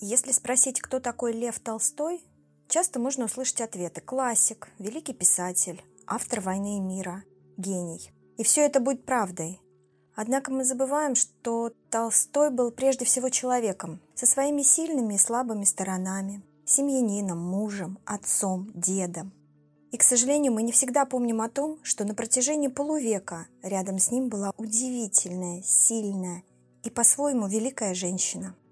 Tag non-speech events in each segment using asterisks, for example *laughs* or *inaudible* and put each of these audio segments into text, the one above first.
Если спросить, кто такой Лев Толстой, часто можно услышать ответы «классик», «великий писатель», «автор войны и мира», «гений». И все это будет правдой. Однако мы забываем, что Толстой был прежде всего человеком, со своими сильными и слабыми сторонами, семьянином, мужем, отцом, дедом. И, к сожалению, мы не всегда помним о том, что на протяжении полувека рядом с ним была удивительная, сильная и по-своему великая женщина –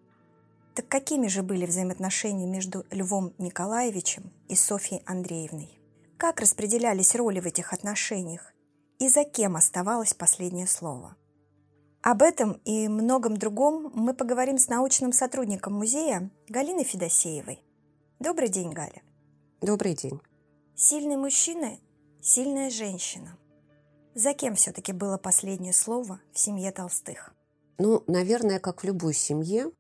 так какими же были взаимоотношения между Львом Николаевичем и Софьей Андреевной? Как распределялись роли в этих отношениях? И за кем оставалось последнее слово? Об этом и многом другом мы поговорим с научным сотрудником музея Галиной Федосеевой. Добрый день, Галя. Добрый день. Сильный мужчина, сильная женщина. За кем все-таки было последнее слово в семье Толстых? Ну, наверное, как в любой семье,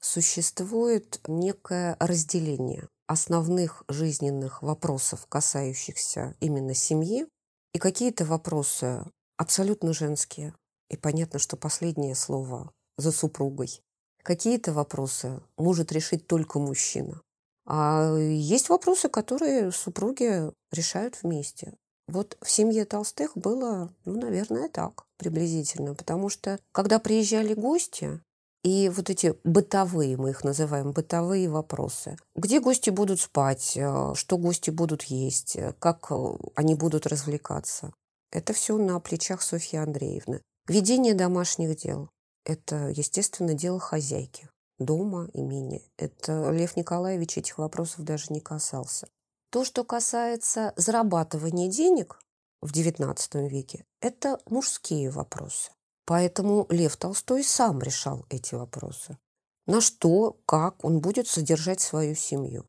существует некое разделение основных жизненных вопросов, касающихся именно семьи, и какие-то вопросы абсолютно женские. И понятно, что последнее слово за супругой. Какие-то вопросы может решить только мужчина. А есть вопросы, которые супруги решают вместе. Вот в семье Толстых было, ну, наверное, так приблизительно. Потому что, когда приезжали гости, и вот эти бытовые, мы их называем, бытовые вопросы. Где гости будут спать, э, что гости будут есть, э, как э, они будут развлекаться. Это все на плечах Софьи Андреевны. Ведение домашних дел – это, естественно, дело хозяйки дома, имени. Это Лев Николаевич этих вопросов даже не касался. То, что касается зарабатывания денег в XIX веке, это мужские вопросы. Поэтому Лев Толстой сам решал эти вопросы. На что, как он будет содержать свою семью.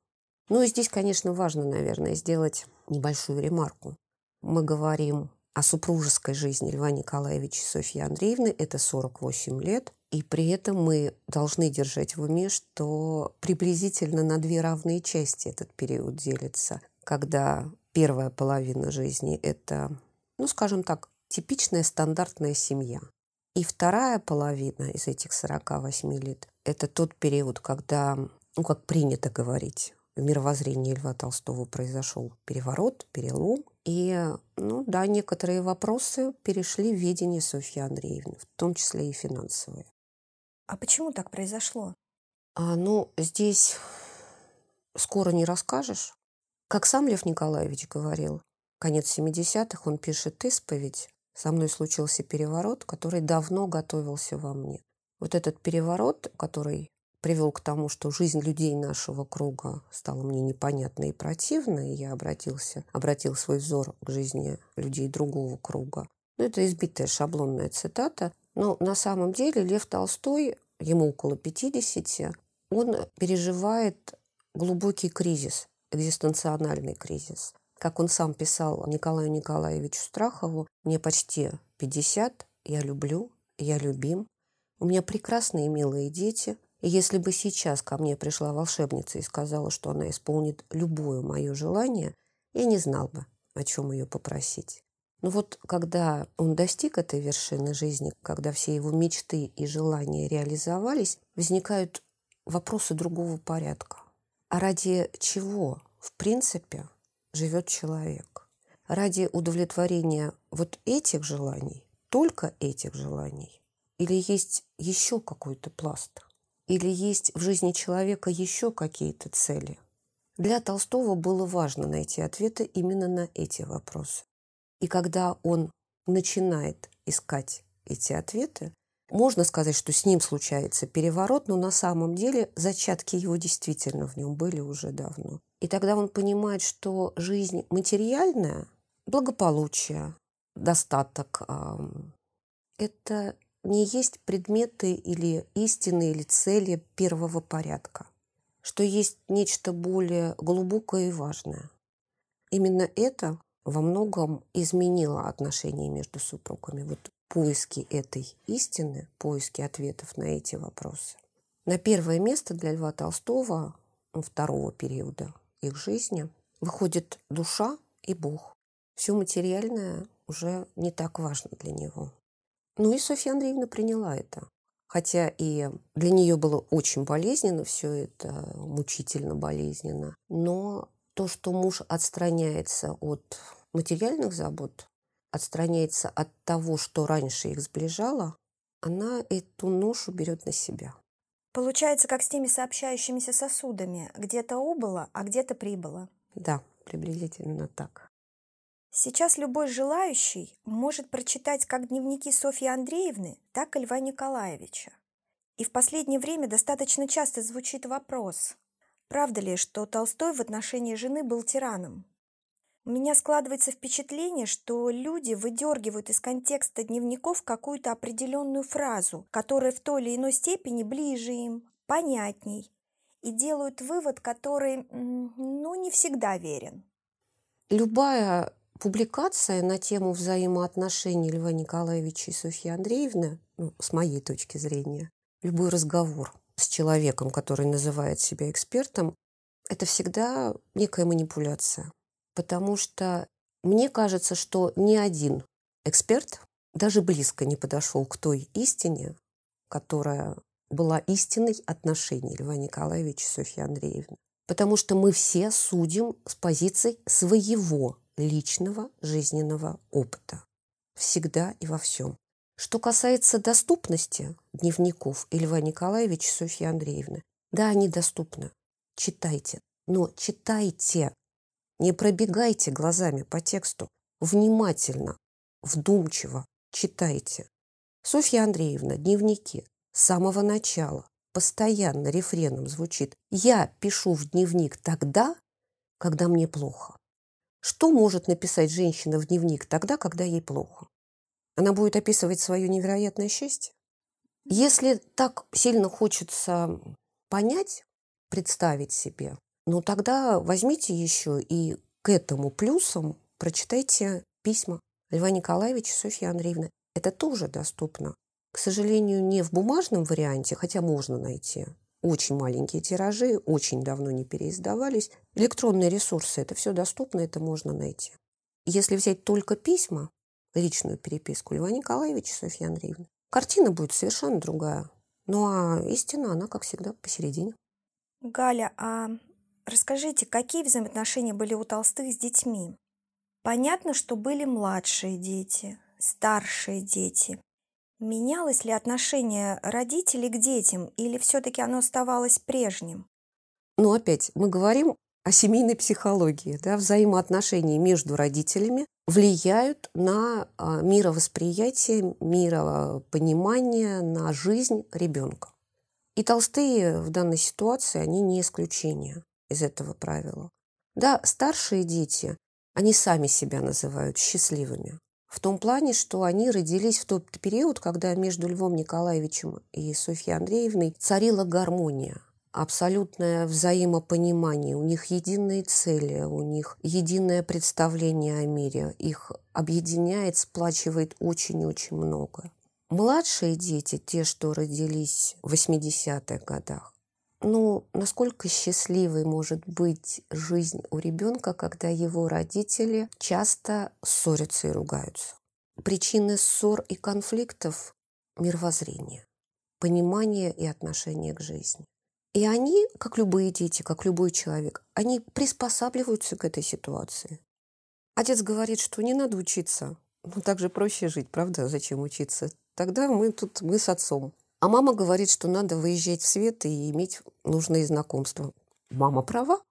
Ну и здесь, конечно, важно, наверное, сделать небольшую ремарку. Мы говорим о супружеской жизни Льва Николаевича и Софьи Андреевны. Это 48 лет. И при этом мы должны держать в уме, что приблизительно на две равные части этот период делится. Когда первая половина жизни – это, ну, скажем так, типичная стандартная семья. И вторая половина из этих 48 лет – это тот период, когда, ну, как принято говорить, в мировоззрении Льва Толстого произошел переворот, перелом. И, ну да, некоторые вопросы перешли в видение Софьи Андреевны, в том числе и финансовые. А почему так произошло? А, ну, здесь скоро не расскажешь. Как сам Лев Николаевич говорил, конец 70-х он пишет исповедь со мной случился переворот, который давно готовился во мне. Вот этот переворот, который привел к тому, что жизнь людей нашего круга стала мне непонятной и противной, и я обратился, обратил свой взор к жизни людей другого круга. Ну, это избитая шаблонная цитата, но на самом деле Лев Толстой, ему около 50, он переживает глубокий кризис, экзистенциональный кризис. Как он сам писал Николаю Николаевичу Страхову, «Мне почти 50, я люблю, я любим, у меня прекрасные милые дети, и если бы сейчас ко мне пришла волшебница и сказала, что она исполнит любое мое желание, я не знал бы, о чем ее попросить. Но вот когда он достиг этой вершины жизни, когда все его мечты и желания реализовались, возникают вопросы другого порядка. А ради чего, в принципе, живет человек. Ради удовлетворения вот этих желаний, только этих желаний, или есть еще какой-то пласт, или есть в жизни человека еще какие-то цели. Для Толстого было важно найти ответы именно на эти вопросы. И когда он начинает искать эти ответы, можно сказать, что с ним случается переворот, но на самом деле зачатки его действительно в нем были уже давно. И тогда он понимает, что жизнь материальная, благополучие, достаток – это не есть предметы или истины или цели первого порядка, что есть нечто более глубокое и важное. Именно это во многом изменило отношения между супругами. Вот поиски этой истины, поиски ответов на эти вопросы. На первое место для Льва Толстого второго периода их жизни выходит душа и Бог. Все материальное уже не так важно для него. Ну и Софья Андреевна приняла это. хотя и для нее было очень болезненно все это, мучительно болезненно. Но то, что муж отстраняется от материальных забот, отстраняется от того, что раньше их сближало, она эту ношу берет на себя. Получается, как с теми сообщающимися сосудами. Где-то убыло, а где-то прибыло. Да, приблизительно так. Сейчас любой желающий может прочитать как дневники Софьи Андреевны, так и Льва Николаевича. И в последнее время достаточно часто звучит вопрос, правда ли, что Толстой в отношении жены был тираном? У меня складывается впечатление, что люди выдергивают из контекста дневников какую-то определенную фразу, которая в той или иной степени ближе им, понятней, и делают вывод, который, ну, не всегда верен. Любая публикация на тему взаимоотношений Льва Николаевича и Софьи Андреевны, ну, с моей точки зрения, любой разговор с человеком, который называет себя экспертом, это всегда некая манипуляция. Потому что мне кажется, что ни один эксперт даже близко не подошел к той истине, которая была истиной отношений Льва Николаевича и Софьи Андреевны. Потому что мы все судим с позиции своего личного жизненного опыта. Всегда и во всем. Что касается доступности дневников Льва Николаевича и Софьи Андреевны, да, они доступны. Читайте. Но читайте. Не пробегайте глазами по тексту. Внимательно, вдумчиво читайте. Софья Андреевна, дневники с самого начала постоянно рефреном звучит «Я пишу в дневник тогда, когда мне плохо». Что может написать женщина в дневник тогда, когда ей плохо? Она будет описывать свое невероятное счастье? Если так сильно хочется понять, представить себе, ну тогда возьмите еще и к этому плюсом прочитайте письма Льва Николаевича и Софьи Андреевны. Это тоже доступно. К сожалению, не в бумажном варианте, хотя можно найти. Очень маленькие тиражи, очень давно не переиздавались. Электронные ресурсы, это все доступно, это можно найти. Если взять только письма, личную переписку Льва Николаевича и Софьи Андреевны, картина будет совершенно другая. Ну а истина, она, как всегда, посередине. Галя, а расскажите, какие взаимоотношения были у Толстых с детьми? Понятно, что были младшие дети, старшие дети. Менялось ли отношение родителей к детям или все-таки оно оставалось прежним? Ну, опять, мы говорим о семейной психологии. Да, взаимоотношения между родителями влияют на а, мировосприятие, миропонимание, на жизнь ребенка. И толстые в данной ситуации, они не исключение из этого правила. Да, старшие дети, они сами себя называют счастливыми. В том плане, что они родились в тот период, когда между Львом Николаевичем и Софьей Андреевной царила гармония, абсолютное взаимопонимание, у них единые цели, у них единое представление о мире. Их объединяет, сплачивает очень-очень много. Младшие дети, те, что родились в 80-х годах, ну, насколько счастливой может быть жизнь у ребенка, когда его родители часто ссорятся и ругаются? Причины ссор и конфликтов – мировоззрение, понимание и отношение к жизни. И они, как любые дети, как любой человек, они приспосабливаются к этой ситуации. Отец говорит, что не надо учиться. Ну, так же проще жить, правда? Зачем учиться? Тогда мы тут, мы с отцом. А мама говорит, что надо выезжать в свет и иметь нужные знакомства. Мама права.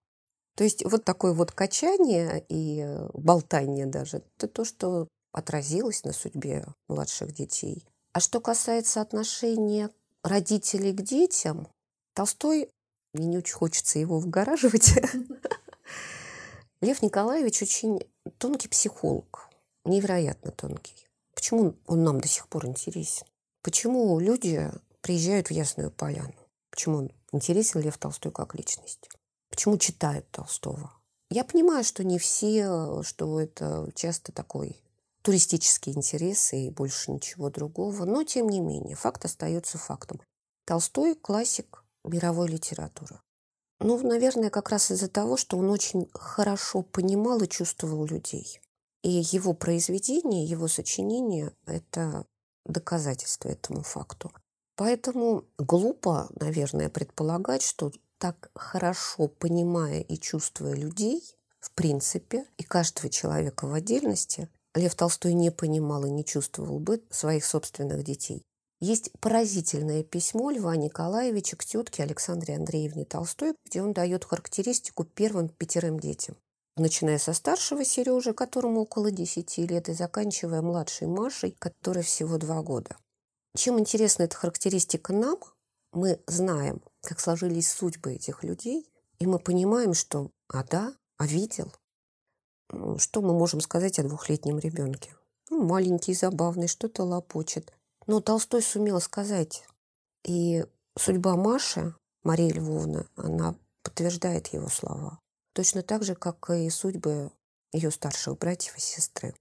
То есть вот такое вот качание и э, болтание даже, это то, что отразилось на судьбе младших детей. А что касается отношения родителей к детям, Толстой, мне не очень хочется его выгораживать, *laughs* Лев Николаевич очень тонкий психолог, невероятно тонкий. Почему он нам до сих пор интересен? Почему люди приезжают в Ясную Поляну? Почему интересен Лев Толстой как личность? Почему читают Толстого? Я понимаю, что не все, что это часто такой туристический интерес и больше ничего другого, но тем не менее, факт остается фактом. Толстой – классик мировой литературы. Ну, наверное, как раз из-за того, что он очень хорошо понимал и чувствовал людей. И его произведения, его сочинения – это доказательство этому факту. Поэтому глупо, наверное, предполагать, что так хорошо понимая и чувствуя людей, в принципе, и каждого человека в отдельности, Лев Толстой не понимал и не чувствовал бы своих собственных детей. Есть поразительное письмо Льва Николаевича к тетке Александре Андреевне Толстой, где он дает характеристику первым пятерым детям. Начиная со старшего Сережи, которому около 10 лет, и заканчивая младшей Машей, которой всего два года. Чем интересна эта характеристика нам, мы знаем, как сложились судьбы этих людей, и мы понимаем, что «а да, а видел». Ну, что мы можем сказать о двухлетнем ребенке? Ну, маленький, забавный, что-то лопочет. Но Толстой сумел сказать. И судьба Маши, Мария Львовна, она подтверждает его слова. Точно так же, как и судьбы ее старших братьев и сестры.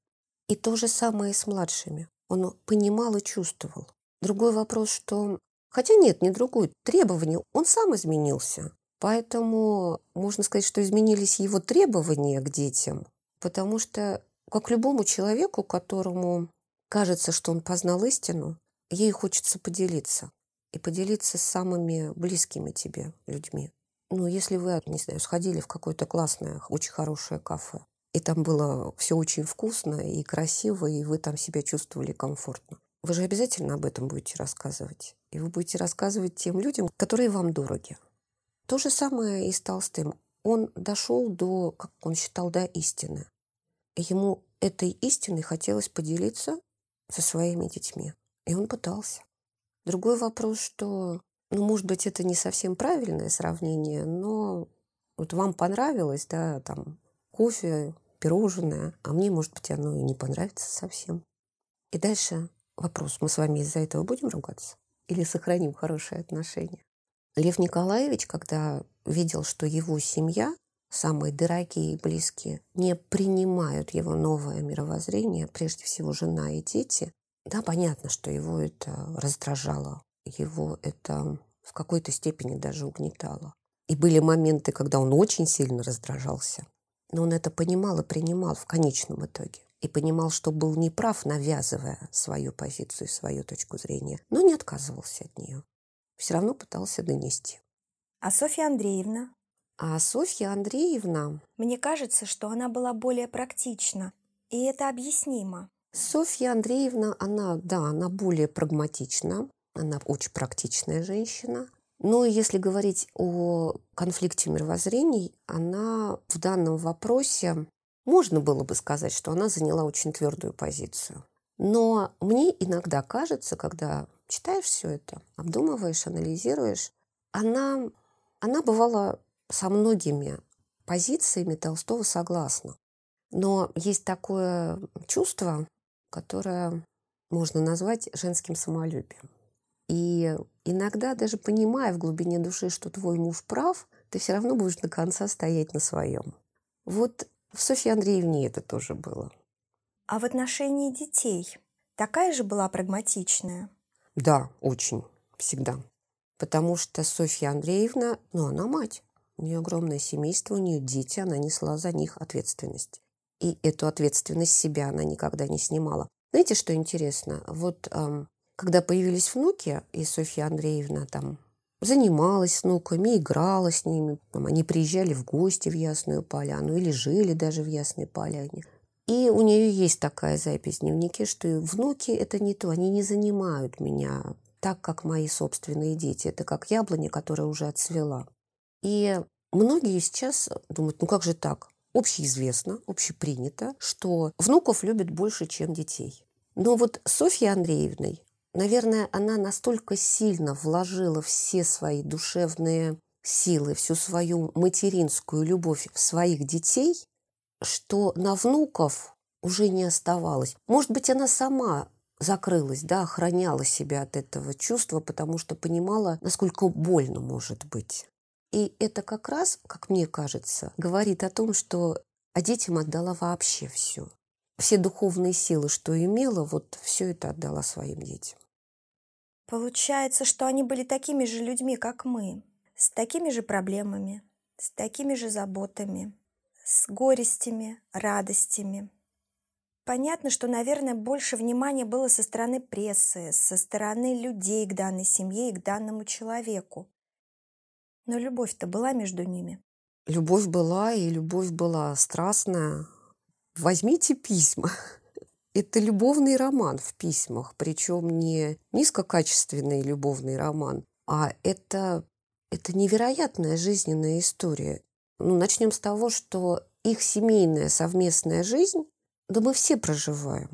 И то же самое и с младшими. Он понимал и чувствовал. Другой вопрос, что... Хотя нет, не другой. Требования. Он сам изменился. Поэтому можно сказать, что изменились его требования к детям. Потому что, как любому человеку, которому кажется, что он познал истину, ей хочется поделиться. И поделиться с самыми близкими тебе людьми. Ну, если вы, не знаю, сходили в какое-то классное, очень хорошее кафе, и там было все очень вкусно и красиво, и вы там себя чувствовали комфортно. Вы же обязательно об этом будете рассказывать. И вы будете рассказывать тем людям, которые вам дороги. То же самое и с Толстым. Он дошел до, как он считал, до истины. Ему этой истиной хотелось поделиться со своими детьми. И он пытался. Другой вопрос, что, ну, может быть, это не совсем правильное сравнение, но вот вам понравилось, да, там, кофе, пирожное, а мне, может быть, оно и не понравится совсем. И дальше вопрос, мы с вами из-за этого будем ругаться или сохраним хорошие отношения? Лев Николаевич, когда видел, что его семья, самые дорогие и близкие, не принимают его новое мировоззрение, прежде всего жена и дети, да, понятно, что его это раздражало, его это в какой-то степени даже угнетало. И были моменты, когда он очень сильно раздражался. Но он это понимал и принимал в конечном итоге. И понимал, что был неправ, навязывая свою позицию, свою точку зрения, но не отказывался от нее. Все равно пытался донести. А Софья Андреевна? А Софья Андреевна... Мне кажется, что она была более практична, и это объяснимо. Софья Андреевна, она, да, она более прагматична, она очень практичная женщина. Но если говорить о конфликте мировоззрений, она в данном вопросе, можно было бы сказать, что она заняла очень твердую позицию. Но мне иногда кажется, когда читаешь все это, обдумываешь, анализируешь, она, она бывала со многими позициями Толстого согласна. Но есть такое чувство, которое можно назвать женским самолюбием. И иногда, даже понимая в глубине души, что твой муж прав, ты все равно будешь до конца стоять на своем. Вот в Софье Андреевне это тоже было. А в отношении детей такая же была прагматичная? Да, очень. Всегда. Потому что Софья Андреевна, ну, она мать. У нее огромное семейство, у нее дети, она несла за них ответственность и эту ответственность себя она никогда не снимала. Знаете, что интересно? Вот эм, когда появились внуки, и Софья Андреевна там занималась с внуками, играла с ними, там, они приезжали в гости в Ясную Поляну или жили даже в Ясной Поляне. И у нее есть такая запись в дневнике, что внуки – это не то, они не занимают меня так, как мои собственные дети. Это как яблоня, которая уже отцвела. И многие сейчас думают, ну как же так? общеизвестно, общепринято, что внуков любят больше, чем детей. Но вот Софья Андреевной, наверное, она настолько сильно вложила все свои душевные силы, всю свою материнскую любовь в своих детей, что на внуков уже не оставалось. Может быть, она сама закрылась, да, охраняла себя от этого чувства, потому что понимала, насколько больно может быть. И это как раз, как мне кажется, говорит о том, что а детям отдала вообще все. Все духовные силы, что имела, вот все это отдала своим детям. Получается, что они были такими же людьми, как мы, с такими же проблемами, с такими же заботами, с горестями, радостями. Понятно, что, наверное, больше внимания было со стороны прессы, со стороны людей к данной семье и к данному человеку. Но любовь-то была между ними. Любовь была, и любовь была страстная. Возьмите письма. *laughs* Это любовный роман в письмах, причем не низкокачественный любовный роман, а это, это невероятная жизненная история. Ну, начнем с того, что их семейная совместная жизнь да мы все проживаем.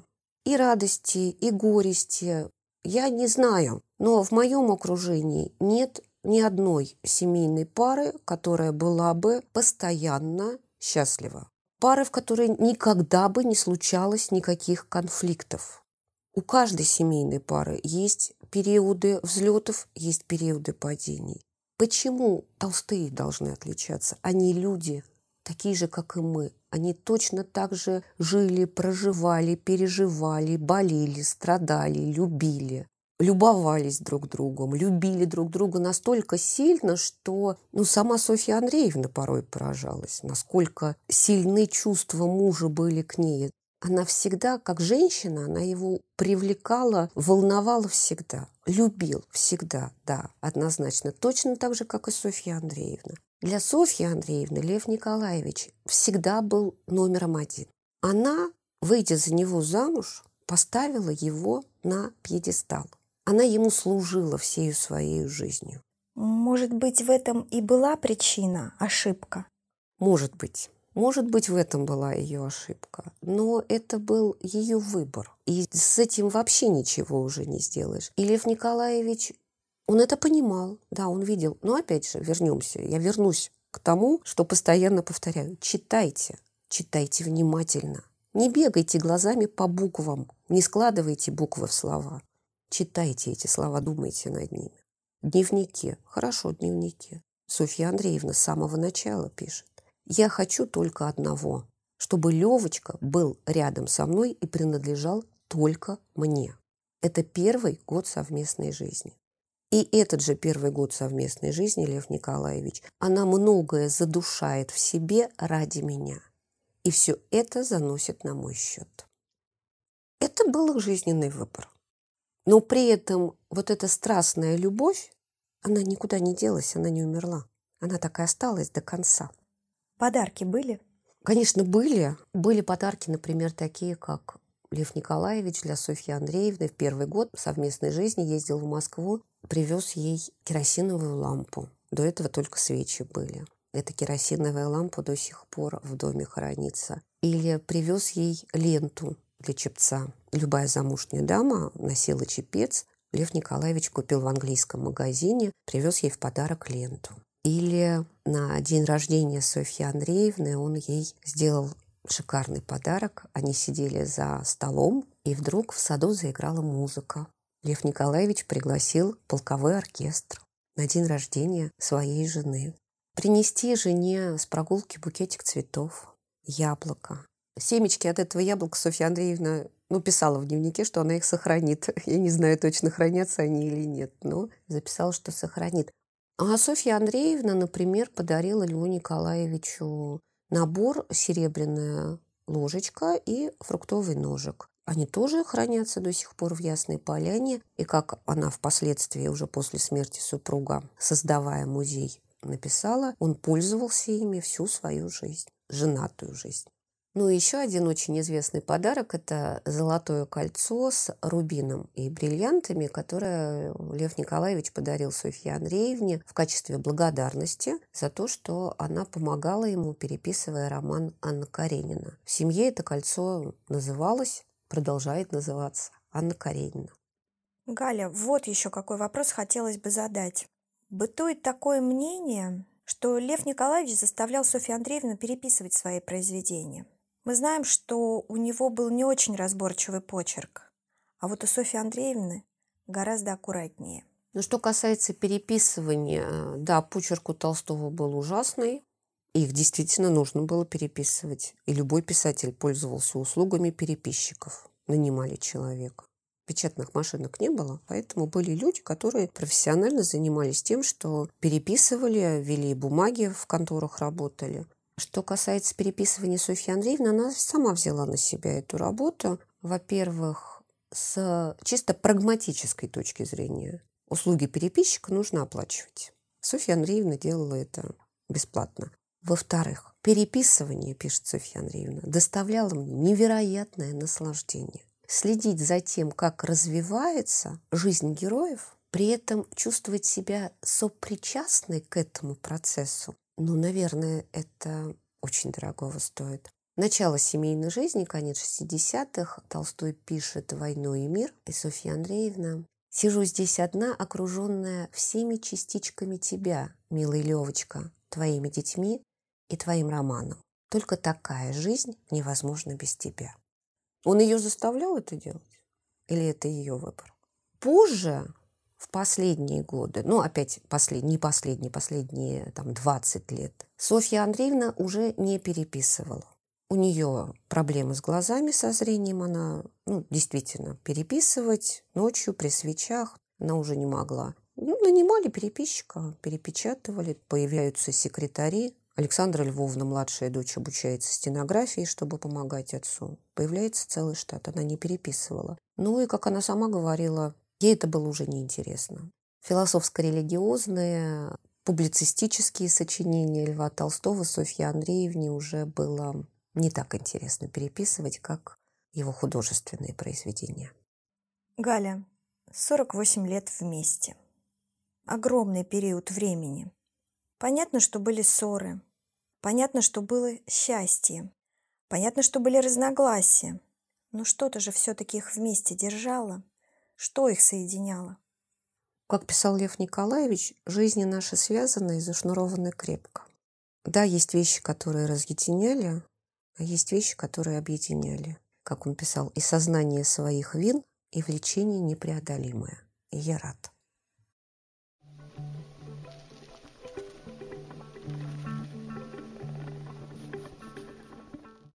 И радости, и горести. Я не знаю, но в моем окружении нет ни одной семейной пары, которая была бы постоянно счастлива. Пары, в которой никогда бы не случалось никаких конфликтов. У каждой семейной пары есть периоды взлетов, есть периоды падений. Почему толстые должны отличаться? Они люди, такие же, как и мы. Они точно так же жили, проживали, переживали, болели, страдали, любили любовались друг другом, любили друг друга настолько сильно, что ну, сама Софья Андреевна порой поражалась, насколько сильны чувства мужа были к ней. Она всегда, как женщина, она его привлекала, волновала всегда, любил всегда, да, однозначно, точно так же, как и Софья Андреевна. Для Софьи Андреевны Лев Николаевич всегда был номером один. Она, выйдя за него замуж, поставила его на пьедестал. Она ему служила всею своей жизнью. Может быть, в этом и была причина, ошибка? Может быть. Может быть, в этом была ее ошибка, но это был ее выбор. И с этим вообще ничего уже не сделаешь. И Лев Николаевич он это понимал, да, он видел. Но опять же, вернемся, я вернусь к тому, что постоянно повторяю. Читайте, читайте внимательно. Не бегайте глазами по буквам, не складывайте буквы в слова. Читайте эти слова, думайте над ними. Дневники. Хорошо, дневники. Софья Андреевна с самого начала пишет. Я хочу только одного, чтобы Левочка был рядом со мной и принадлежал только мне. Это первый год совместной жизни. И этот же первый год совместной жизни, Лев Николаевич, она многое задушает в себе ради меня. И все это заносит на мой счет. Это был жизненный выбор. Но при этом вот эта страстная любовь, она никуда не делась, она не умерла. Она так и осталась до конца. Подарки были? Конечно, были. Были подарки, например, такие, как Лев Николаевич для Софьи Андреевны в первый год совместной жизни ездил в Москву, привез ей керосиновую лампу. До этого только свечи были. Эта керосиновая лампа до сих пор в доме хранится. Или привез ей ленту для чепца. Любая замужняя дама носила чепец. Лев Николаевич купил в английском магазине, привез ей в подарок ленту. Или на день рождения Софьи Андреевны он ей сделал шикарный подарок. Они сидели за столом, и вдруг в саду заиграла музыка. Лев Николаевич пригласил полковой оркестр на день рождения своей жены. Принести жене с прогулки букетик цветов, яблоко. Семечки от этого яблока Софья Андреевна ну, писала в дневнике, что она их сохранит. *laughs* Я не знаю, точно хранятся они или нет, но записала, что сохранит. А Софья Андреевна, например, подарила Льву Николаевичу набор серебряная ложечка и фруктовый ножик. Они тоже хранятся до сих пор в Ясной Поляне. И как она впоследствии, уже после смерти супруга, создавая музей, написала, он пользовался ими всю свою жизнь, женатую жизнь. Ну и еще один очень известный подарок – это золотое кольцо с рубином и бриллиантами, которое Лев Николаевич подарил Софье Андреевне в качестве благодарности за то, что она помогала ему, переписывая роман Анна Каренина. В семье это кольцо называлось, продолжает называться Анна Каренина. Галя, вот еще какой вопрос хотелось бы задать. Бытует такое мнение, что Лев Николаевич заставлял Софью Андреевну переписывать свои произведения. Мы знаем, что у него был не очень разборчивый почерк, а вот у Софьи Андреевны гораздо аккуратнее. Ну, что касается переписывания, да, почерк у Толстого был ужасный. Их действительно нужно было переписывать. И любой писатель пользовался услугами переписчиков. Нанимали человека. Печатных машинок не было, поэтому были люди, которые профессионально занимались тем, что переписывали, вели бумаги в конторах, работали. Что касается переписывания Софьи Андреевны, она сама взяла на себя эту работу. Во-первых, с чисто прагматической точки зрения. Услуги переписчика нужно оплачивать. Софья Андреевна делала это бесплатно. Во-вторых, переписывание, пишет Софья Андреевна, доставляло мне невероятное наслаждение. Следить за тем, как развивается жизнь героев, при этом чувствовать себя сопричастной к этому процессу, ну, наверное, это очень дорогого стоит. Начало семейной жизни, конец 60-х. Толстой пишет «Войну и мир». И Софья Андреевна «Сижу здесь одна, окруженная всеми частичками тебя, милый Левочка, твоими детьми и твоим романом. Только такая жизнь невозможна без тебя». Он ее заставлял это делать? Или это ее выбор? Позже, в последние годы, ну, опять послед, не последние, последние там 20 лет, Софья Андреевна уже не переписывала. У нее проблемы с глазами, со зрением. Она, ну, действительно, переписывать ночью при свечах она уже не могла. Ну, нанимали переписчика, перепечатывали, появляются секретари, Александра Львовна, младшая дочь, обучается стенографии, чтобы помогать отцу. Появляется целый штат, она не переписывала. Ну и, как она сама говорила, ей это было уже неинтересно. Философско-религиозные, публицистические сочинения Льва Толстого Софье Андреевне уже было не так интересно переписывать, как его художественные произведения. Галя, 48 лет вместе. Огромный период времени – Понятно, что были ссоры. Понятно, что было счастье. Понятно, что были разногласия. Но что-то же все-таки их вместе держало. Что их соединяло? Как писал Лев Николаевич, жизни наши связаны и зашнурованы крепко. Да, есть вещи, которые разъединяли, а есть вещи, которые объединяли. Как он писал, и сознание своих вин, и влечение непреодолимое. И я рад.